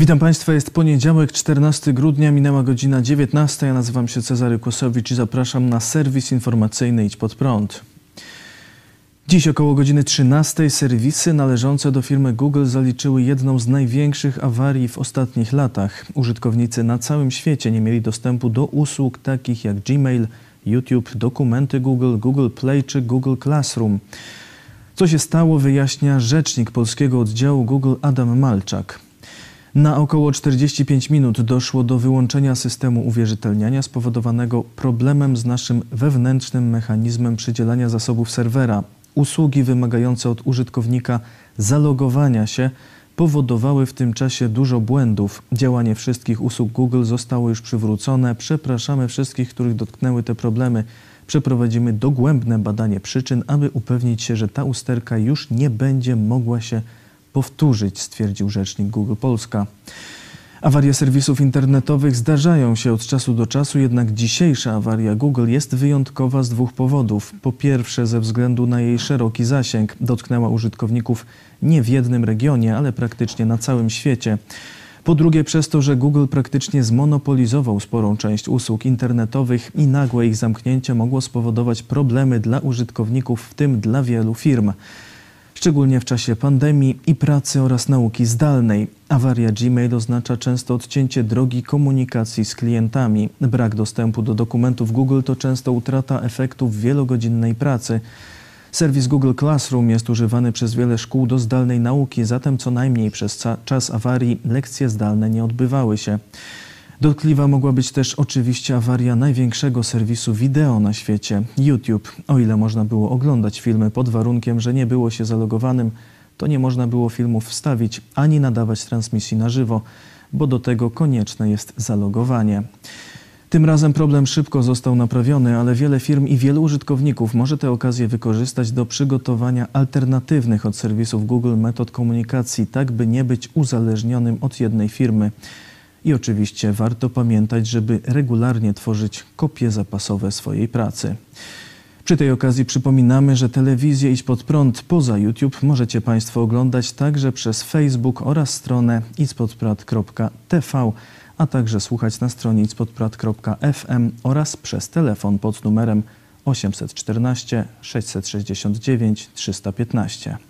Witam Państwa, jest poniedziałek, 14 grudnia, minęła godzina 19. Ja nazywam się Cezary Kłosowicz i zapraszam na serwis informacyjny Idź Pod Prąd. Dziś około godziny 13 serwisy należące do firmy Google zaliczyły jedną z największych awarii w ostatnich latach. Użytkownicy na całym świecie nie mieli dostępu do usług takich jak Gmail, YouTube, dokumenty Google, Google Play czy Google Classroom. Co się stało, wyjaśnia rzecznik polskiego oddziału Google Adam Malczak. Na około 45 minut doszło do wyłączenia systemu uwierzytelniania spowodowanego problemem z naszym wewnętrznym mechanizmem przydzielania zasobów serwera. Usługi wymagające od użytkownika zalogowania się powodowały w tym czasie dużo błędów. Działanie wszystkich usług Google zostało już przywrócone. Przepraszamy wszystkich, których dotknęły te problemy. Przeprowadzimy dogłębne badanie przyczyn, aby upewnić się, że ta usterka już nie będzie mogła się powtórzyć, stwierdził rzecznik Google Polska. Awarie serwisów internetowych zdarzają się od czasu do czasu, jednak dzisiejsza awaria Google jest wyjątkowa z dwóch powodów. Po pierwsze, ze względu na jej szeroki zasięg, dotknęła użytkowników nie w jednym regionie, ale praktycznie na całym świecie. Po drugie, przez to, że Google praktycznie zmonopolizował sporą część usług internetowych i nagłe ich zamknięcie mogło spowodować problemy dla użytkowników, w tym dla wielu firm szczególnie w czasie pandemii i pracy oraz nauki zdalnej. Awaria Gmail oznacza często odcięcie drogi komunikacji z klientami. Brak dostępu do dokumentów Google to często utrata efektów wielogodzinnej pracy. Serwis Google Classroom jest używany przez wiele szkół do zdalnej nauki, zatem co najmniej przez czas awarii lekcje zdalne nie odbywały się. Dotkliwa mogła być też oczywiście awaria największego serwisu wideo na świecie YouTube. O ile można było oglądać filmy pod warunkiem, że nie było się zalogowanym, to nie można było filmów wstawić ani nadawać transmisji na żywo, bo do tego konieczne jest zalogowanie. Tym razem problem szybko został naprawiony, ale wiele firm i wielu użytkowników może tę okazję wykorzystać do przygotowania alternatywnych od serwisów Google metod komunikacji, tak by nie być uzależnionym od jednej firmy. I oczywiście warto pamiętać, żeby regularnie tworzyć kopie zapasowe swojej pracy. Przy tej okazji przypominamy, że telewizję Idź Pod Prąd poza YouTube możecie Państwo oglądać także przez Facebook oraz stronę idźpodprad.tv, a także słuchać na stronie idźpodprad.fm oraz przez telefon pod numerem 814 669 315.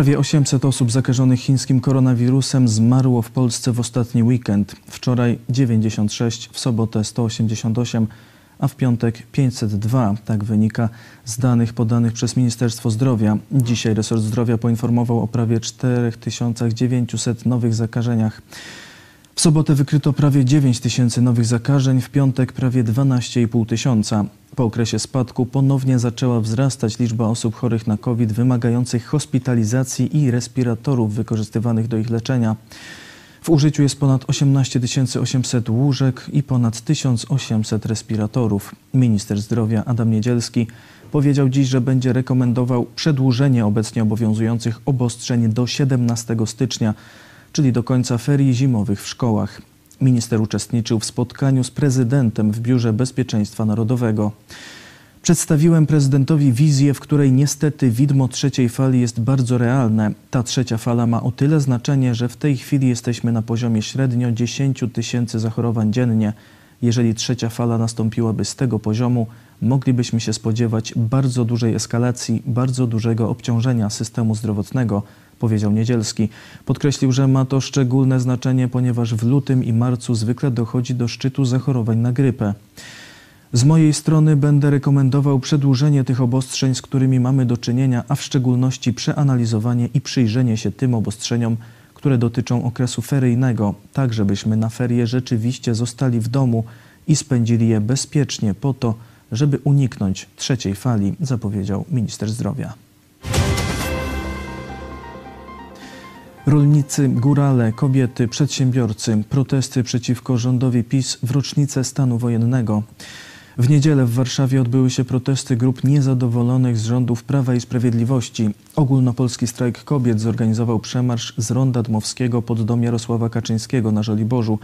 Prawie 800 osób zakażonych chińskim koronawirusem zmarło w Polsce w ostatni weekend. Wczoraj 96, w sobotę 188, a w piątek 502. Tak wynika z danych podanych przez Ministerstwo Zdrowia. Dzisiaj resort zdrowia poinformował o prawie 4900 nowych zakażeniach. W sobotę wykryto prawie 9 tysięcy nowych zakażeń, w piątek prawie 12,5 tysiąca. Po okresie spadku ponownie zaczęła wzrastać liczba osób chorych na COVID wymagających hospitalizacji i respiratorów wykorzystywanych do ich leczenia. W użyciu jest ponad 18 800 łóżek i ponad 1800 respiratorów. Minister zdrowia Adam Niedzielski powiedział dziś, że będzie rekomendował przedłużenie obecnie obowiązujących obostrzeń do 17 stycznia, czyli do końca ferii zimowych w szkołach. Minister uczestniczył w spotkaniu z prezydentem w Biurze Bezpieczeństwa Narodowego. Przedstawiłem prezydentowi wizję, w której niestety widmo trzeciej fali jest bardzo realne. Ta trzecia fala ma o tyle znaczenie, że w tej chwili jesteśmy na poziomie średnio 10 tysięcy zachorowań dziennie. Jeżeli trzecia fala nastąpiłaby z tego poziomu, moglibyśmy się spodziewać bardzo dużej eskalacji, bardzo dużego obciążenia systemu zdrowotnego, powiedział Niedzielski. Podkreślił, że ma to szczególne znaczenie, ponieważ w lutym i marcu zwykle dochodzi do szczytu zachorowań na grypę. Z mojej strony będę rekomendował przedłużenie tych obostrzeń, z którymi mamy do czynienia, a w szczególności przeanalizowanie i przyjrzenie się tym obostrzeniom, które dotyczą okresu feryjnego, tak żebyśmy na ferie rzeczywiście zostali w domu i spędzili je bezpiecznie po to, żeby uniknąć trzeciej fali, zapowiedział minister zdrowia. Rolnicy, górale, kobiety, przedsiębiorcy, protesty przeciwko rządowi PiS w rocznicę stanu wojennego. W niedzielę w Warszawie odbyły się protesty grup niezadowolonych z rządów Prawa i Sprawiedliwości. Ogólnopolski strajk kobiet zorganizował przemarsz z Ronda Dmowskiego pod dom Jarosława Kaczyńskiego na Żoliborzu.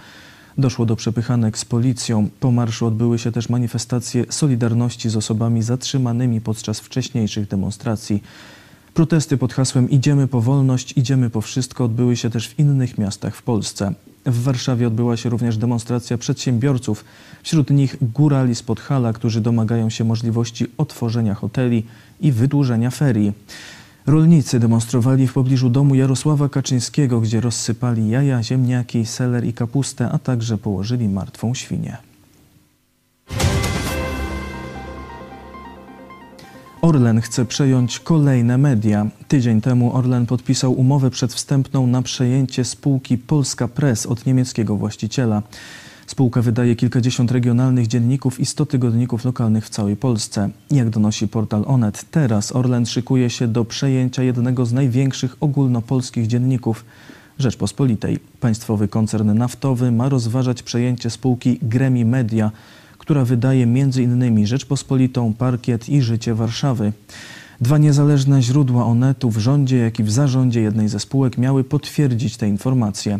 Doszło do przepychanek z policją. Po marszu odbyły się też manifestacje solidarności z osobami zatrzymanymi podczas wcześniejszych demonstracji. Protesty pod hasłem Idziemy po wolność, idziemy po wszystko odbyły się też w innych miastach w Polsce. W Warszawie odbyła się również demonstracja przedsiębiorców, wśród nich górali z Podhala, którzy domagają się możliwości otworzenia hoteli i wydłużenia ferii. Rolnicy demonstrowali w pobliżu domu Jarosława Kaczyńskiego, gdzie rozsypali jaja, ziemniaki, seler i kapustę, a także położyli martwą świnię. Orlen chce przejąć kolejne media. Tydzień temu Orlen podpisał umowę przedwstępną na przejęcie spółki Polska Press od niemieckiego właściciela. Spółka wydaje kilkadziesiąt regionalnych dzienników i sto tygodników lokalnych w całej Polsce. Jak donosi portal Onet, teraz Orlen szykuje się do przejęcia jednego z największych ogólnopolskich dzienników Rzeczpospolitej. Państwowy koncern naftowy ma rozważać przejęcie spółki Gremi Media, która wydaje m.in. Rzeczpospolitą, Parkiet i Życie Warszawy. Dwa niezależne źródła Onetu w rządzie, jak i w zarządzie jednej ze spółek miały potwierdzić te informacje.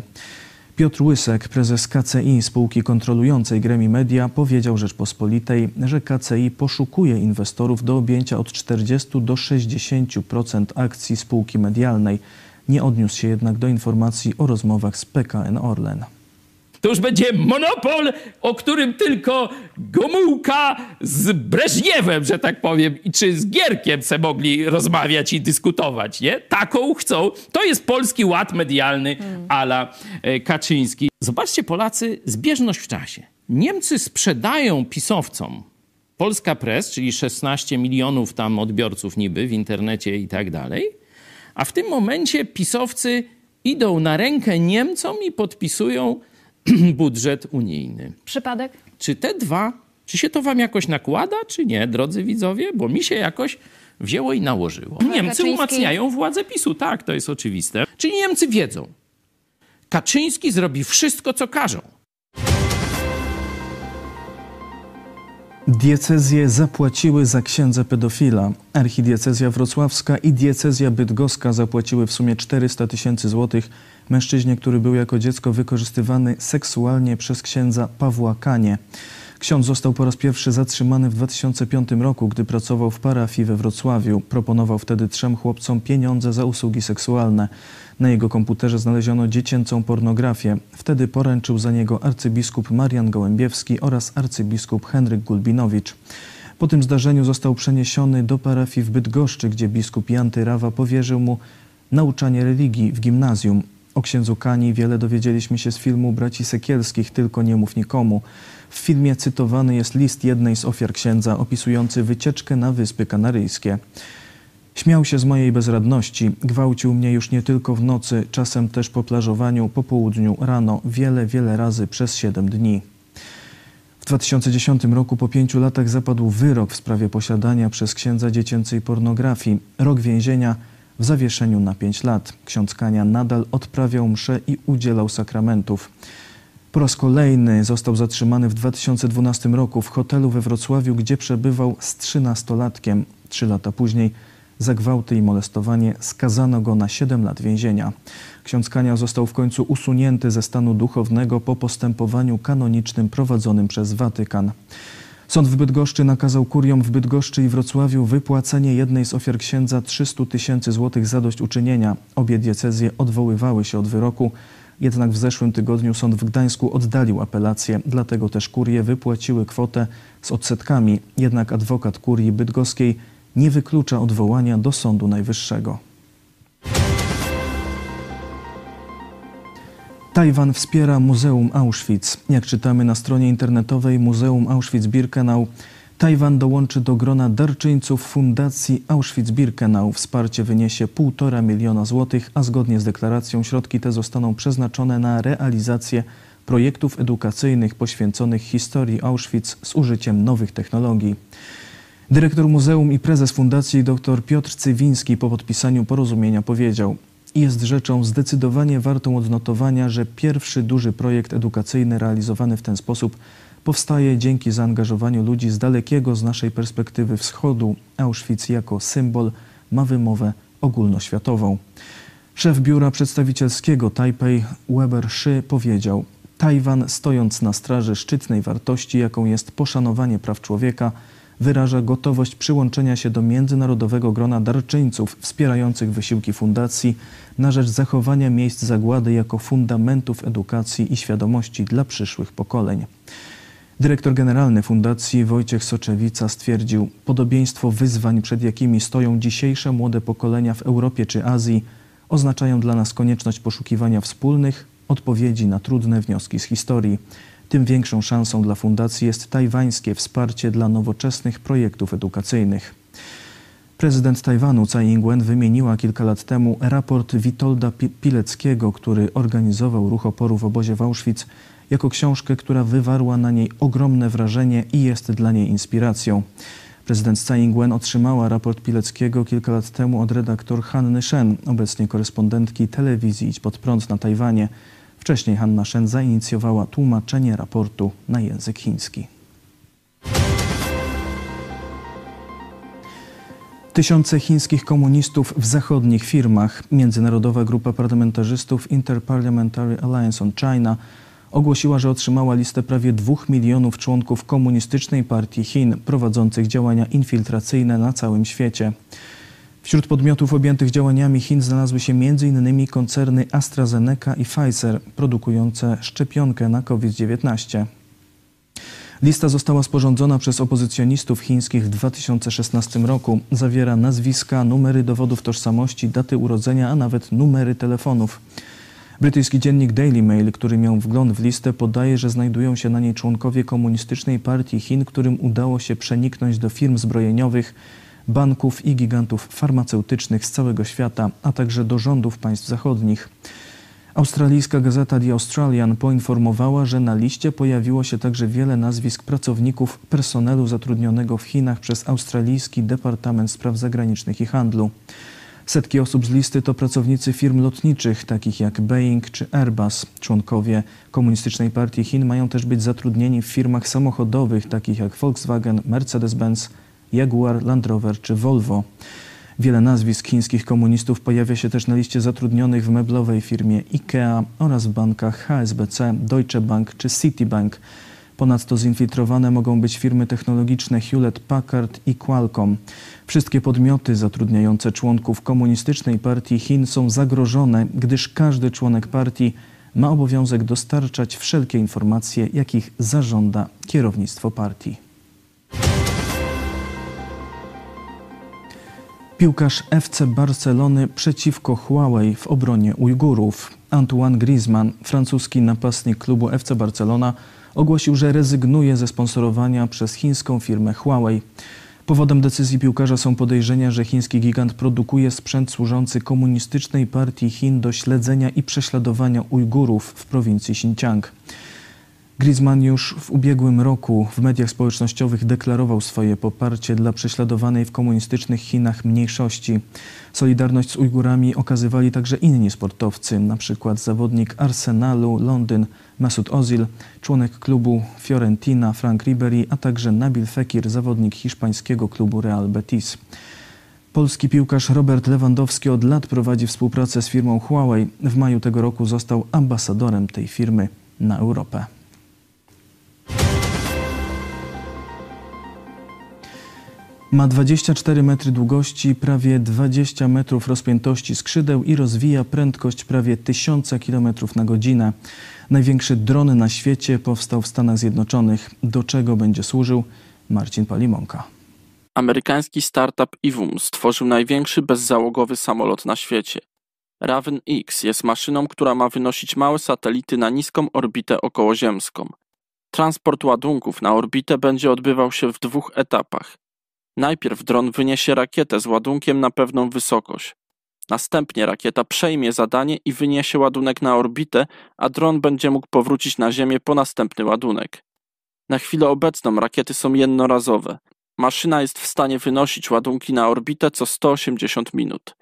Piotr Łysek, prezes KCI, spółki kontrolującej Gremi Media, powiedział Rzeczpospolitej, że KCI poszukuje inwestorów do objęcia od 40 do 60% akcji spółki medialnej. Nie odniósł się jednak do informacji o rozmowach z PKN Orlen. To już będzie monopol, o którym tylko Gomułka z Breżniewem, że tak powiem, czy z Gierkiem se mogli rozmawiać i dyskutować, nie? Taką chcą. To jest polski ład medialny hmm. ala e, Kaczyński. Zobaczcie Polacy, zbieżność w czasie. Niemcy sprzedają pisowcom Polska Press, czyli 16 milionów tam odbiorców niby w internecie i tak dalej, a w tym momencie pisowcy idą na rękę Niemcom i podpisują budżet unijny. Przypadek? Czy te dwa, czy się to wam jakoś nakłada, czy nie, drodzy widzowie? Bo mi się jakoś wzięło i nałożyło. Niemcy Kaczyński... umacniają władzę PiSu, tak, to jest oczywiste. Czyli Niemcy wiedzą. Kaczyński zrobi wszystko, co każą. Diecezje zapłaciły za księdza pedofila. Archidiecezja wrocławska i diecezja bydgoska zapłaciły w sumie 400 tysięcy złotych mężczyźnie, który był jako dziecko wykorzystywany seksualnie przez księdza Pawła Kanie. Ksiądz został po raz pierwszy zatrzymany w 2005 roku, gdy pracował w parafii we Wrocławiu. Proponował wtedy trzem chłopcom pieniądze za usługi seksualne. Na jego komputerze znaleziono dziecięcą pornografię. Wtedy poręczył za niego arcybiskup Marian Gołębiewski oraz arcybiskup Henryk Gulbinowicz. Po tym zdarzeniu został przeniesiony do parafii w Bydgoszczy, gdzie biskup Jan Tyrawa powierzył mu nauczanie religii w gimnazjum. O księdzu Kani wiele dowiedzieliśmy się z filmu Braci Sekielskich, tylko nie mów nikomu. W filmie cytowany jest list jednej z ofiar księdza opisujący wycieczkę na Wyspy Kanaryjskie. Śmiał się z mojej bezradności, gwałcił mnie już nie tylko w nocy, czasem też po plażowaniu, po południu, rano, wiele, wiele razy przez siedem dni. W 2010 roku po pięciu latach zapadł wyrok w sprawie posiadania przez księdza dziecięcej pornografii. Rok więzienia w zawieszeniu na pięć lat. Ksiądz Kania nadal odprawiał msze i udzielał sakramentów. Po raz kolejny został zatrzymany w 2012 roku w hotelu we Wrocławiu, gdzie przebywał z trzynastolatkiem. Trzy lata później za gwałty i molestowanie skazano go na 7 lat więzienia. Ksiądz Kania został w końcu usunięty ze stanu duchownego po postępowaniu kanonicznym prowadzonym przez Watykan. Sąd w Bydgoszczy nakazał kuriom w Bydgoszczy i Wrocławiu wypłacenie jednej z ofiar księdza 300 tysięcy złotych zadośćuczynienia. Obie diecezje odwoływały się od wyroku. Jednak w zeszłym tygodniu sąd w Gdańsku oddalił apelację, dlatego też kurie wypłaciły kwotę z odsetkami. Jednak adwokat kurii bydgoskiej nie wyklucza odwołania do Sądu Najwyższego. Tajwan wspiera Muzeum Auschwitz. Jak czytamy na stronie internetowej Muzeum Auschwitz-Birkenau, Tajwan dołączy do grona darczyńców Fundacji Auschwitz-Birkenau. Wsparcie wyniesie 1,5 miliona złotych, a zgodnie z deklaracją środki te zostaną przeznaczone na realizację projektów edukacyjnych poświęconych historii Auschwitz z użyciem nowych technologii. Dyrektor muzeum i prezes fundacji dr Piotr Cywiński po podpisaniu porozumienia powiedział: jest rzeczą zdecydowanie wartą odnotowania, że pierwszy duży projekt edukacyjny realizowany w ten sposób powstaje dzięki zaangażowaniu ludzi z dalekiego z naszej perspektywy wschodu. Auschwitz jako symbol ma wymowę ogólnoświatową. Szef biura przedstawicielskiego Tajpej Weber Shi powiedział: Tajwan, stojąc na straży szczytnej wartości, jaką jest poszanowanie praw człowieka, wyraża gotowość przyłączenia się do międzynarodowego grona darczyńców wspierających wysiłki fundacji na rzecz zachowania miejsc zagłady jako fundamentów edukacji i świadomości dla przyszłych pokoleń. Dyrektor generalny Fundacji Wojciech Soczewica stwierdził, podobieństwo wyzwań, przed jakimi stoją dzisiejsze młode pokolenia w Europie czy Azji, oznaczają dla nas konieczność poszukiwania wspólnych odpowiedzi na trudne wnioski z historii. Tym większą szansą dla Fundacji jest tajwańskie wsparcie dla nowoczesnych projektów edukacyjnych. Prezydent Tajwanu Tsai Ing-wen wymieniła kilka lat temu raport Witolda Pileckiego, który organizował ruch oporu w obozie w Auschwitz, jako książkę, która wywarła na niej ogromne wrażenie i jest dla niej inspiracją. Prezydent Tsai Ing-wen otrzymała raport Pileckiego kilka lat temu od redaktor Hanny Shen, obecnie korespondentki telewizji Idź Pod Prąd na Tajwanie. Wcześniej Hanna Shen zainicjowała tłumaczenie raportu na język chiński. Tysiące chińskich komunistów w zachodnich firmach, Międzynarodowa Grupa Parlamentarzystów Interparliamentary Alliance on China, ogłosiła, że otrzymała listę prawie dwóch milionów członków Komunistycznej Partii Chin prowadzących działania infiltracyjne na całym świecie. Wśród podmiotów objętych działaniami Chin znalazły się m.in. koncerny AstraZeneca i Pfizer, produkujące szczepionkę na COVID-19. Lista została sporządzona przez opozycjonistów chińskich w 2016 roku. Zawiera nazwiska, numery dowodów tożsamości, daty urodzenia, a nawet numery telefonów. Brytyjski dziennik Daily Mail, który miał wgląd w listę, podaje, że znajdują się na niej członkowie Komunistycznej Partii Chin, którym udało się przeniknąć do firm zbrojeniowych, banków i gigantów farmaceutycznych z całego świata, a także do rządów państw zachodnich. Australijska gazeta The Australian poinformowała, że na liście pojawiło się także wiele nazwisk pracowników personelu zatrudnionego w Chinach przez australijski Departament Spraw Zagranicznych i Handlu. Setki osób z listy to pracownicy firm lotniczych, takich jak Boeing czy Airbus. Członkowie Komunistycznej Partii Chin mają też być zatrudnieni w firmach samochodowych, takich jak Volkswagen, Mercedes-Benz, Jaguar, Land Rover czy Volvo. Wiele nazwisk chińskich komunistów pojawia się też na liście zatrudnionych w meblowej firmie IKEA oraz w bankach HSBC, Deutsche Bank czy Citibank. Ponadto zinfiltrowane mogą być firmy technologiczne Hewlett Packard i Qualcomm. Wszystkie podmioty zatrudniające członków Komunistycznej Partii Chin są zagrożone, gdyż każdy członek partii ma obowiązek dostarczać wszelkie informacje, jakich zażąda kierownictwo partii. Piłkarz FC Barcelony przeciwko Huawei w obronie Ujgurów. Antoine Griezmann, francuski napastnik klubu FC Barcelona, ogłosił, że rezygnuje ze sponsorowania przez chińską firmę Huawei. Powodem decyzji piłkarza są podejrzenia, że chiński gigant produkuje sprzęt służący komunistycznej partii Chin do śledzenia i prześladowania Ujgurów w prowincji Xinjiang. Griezmann już w ubiegłym roku w mediach społecznościowych deklarował swoje poparcie dla prześladowanej w komunistycznych Chinach mniejszości. Solidarność z Ujgurami okazywali także inni sportowcy, np. zawodnik Arsenalu Londyn Masud Ozil, członek klubu Fiorentina Frank Ribery, a także Nabil Fekir, zawodnik hiszpańskiego klubu Real Betis. Polski piłkarz Robert Lewandowski od lat prowadzi współpracę z firmą Huawei. W maju tego roku został ambasadorem tej firmy na Europę. Ma 24 metry długości, prawie 20 metrów rozpiętości skrzydeł i rozwija prędkość prawie 1000 km na godzinę. Największy dron na świecie powstał w Stanach Zjednoczonych. Do czego będzie służył? Marcin Palimonka. Amerykański startup Ivum stworzył największy bezzałogowy samolot na świecie. Raven X jest maszyną, która ma wynosić małe satelity na niską orbitę okołoziemską. Transport ładunków na orbitę będzie odbywał się w dwóch etapach. Najpierw dron wyniesie rakietę z ładunkiem na pewną wysokość. Następnie rakieta przejmie zadanie i wyniesie ładunek na orbitę, a dron będzie mógł powrócić na Ziemię po następny ładunek. Na chwilę obecną rakiety są jednorazowe. Maszyna jest w stanie wynosić ładunki na orbitę co 180 minut.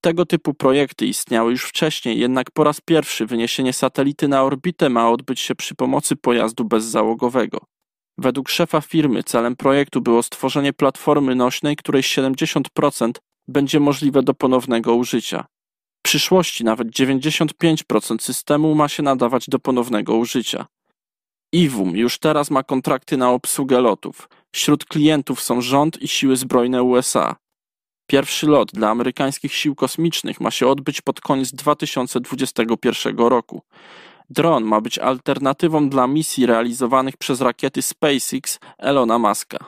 Tego typu projekty istniały już wcześniej, jednak po raz pierwszy wyniesienie satelity na orbitę ma odbyć się przy pomocy pojazdu bezzałogowego. Według szefa firmy celem projektu było stworzenie platformy nośnej, której 70% będzie możliwe do ponownego użycia. W przyszłości nawet 95% systemu ma się nadawać do ponownego użycia. IWUM już teraz ma kontrakty na obsługę lotów. Wśród klientów są rząd i siły zbrojne USA. Pierwszy lot dla amerykańskich sił kosmicznych ma się odbyć pod koniec 2021 roku. Dron ma być alternatywą dla misji realizowanych przez rakiety SpaceX Elona Muska.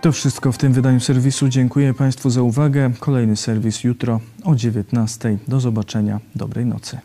To wszystko w tym wydaniu serwisu. Dziękuję Państwu za uwagę. Kolejny serwis jutro o 19:00. Do zobaczenia. Dobrej nocy.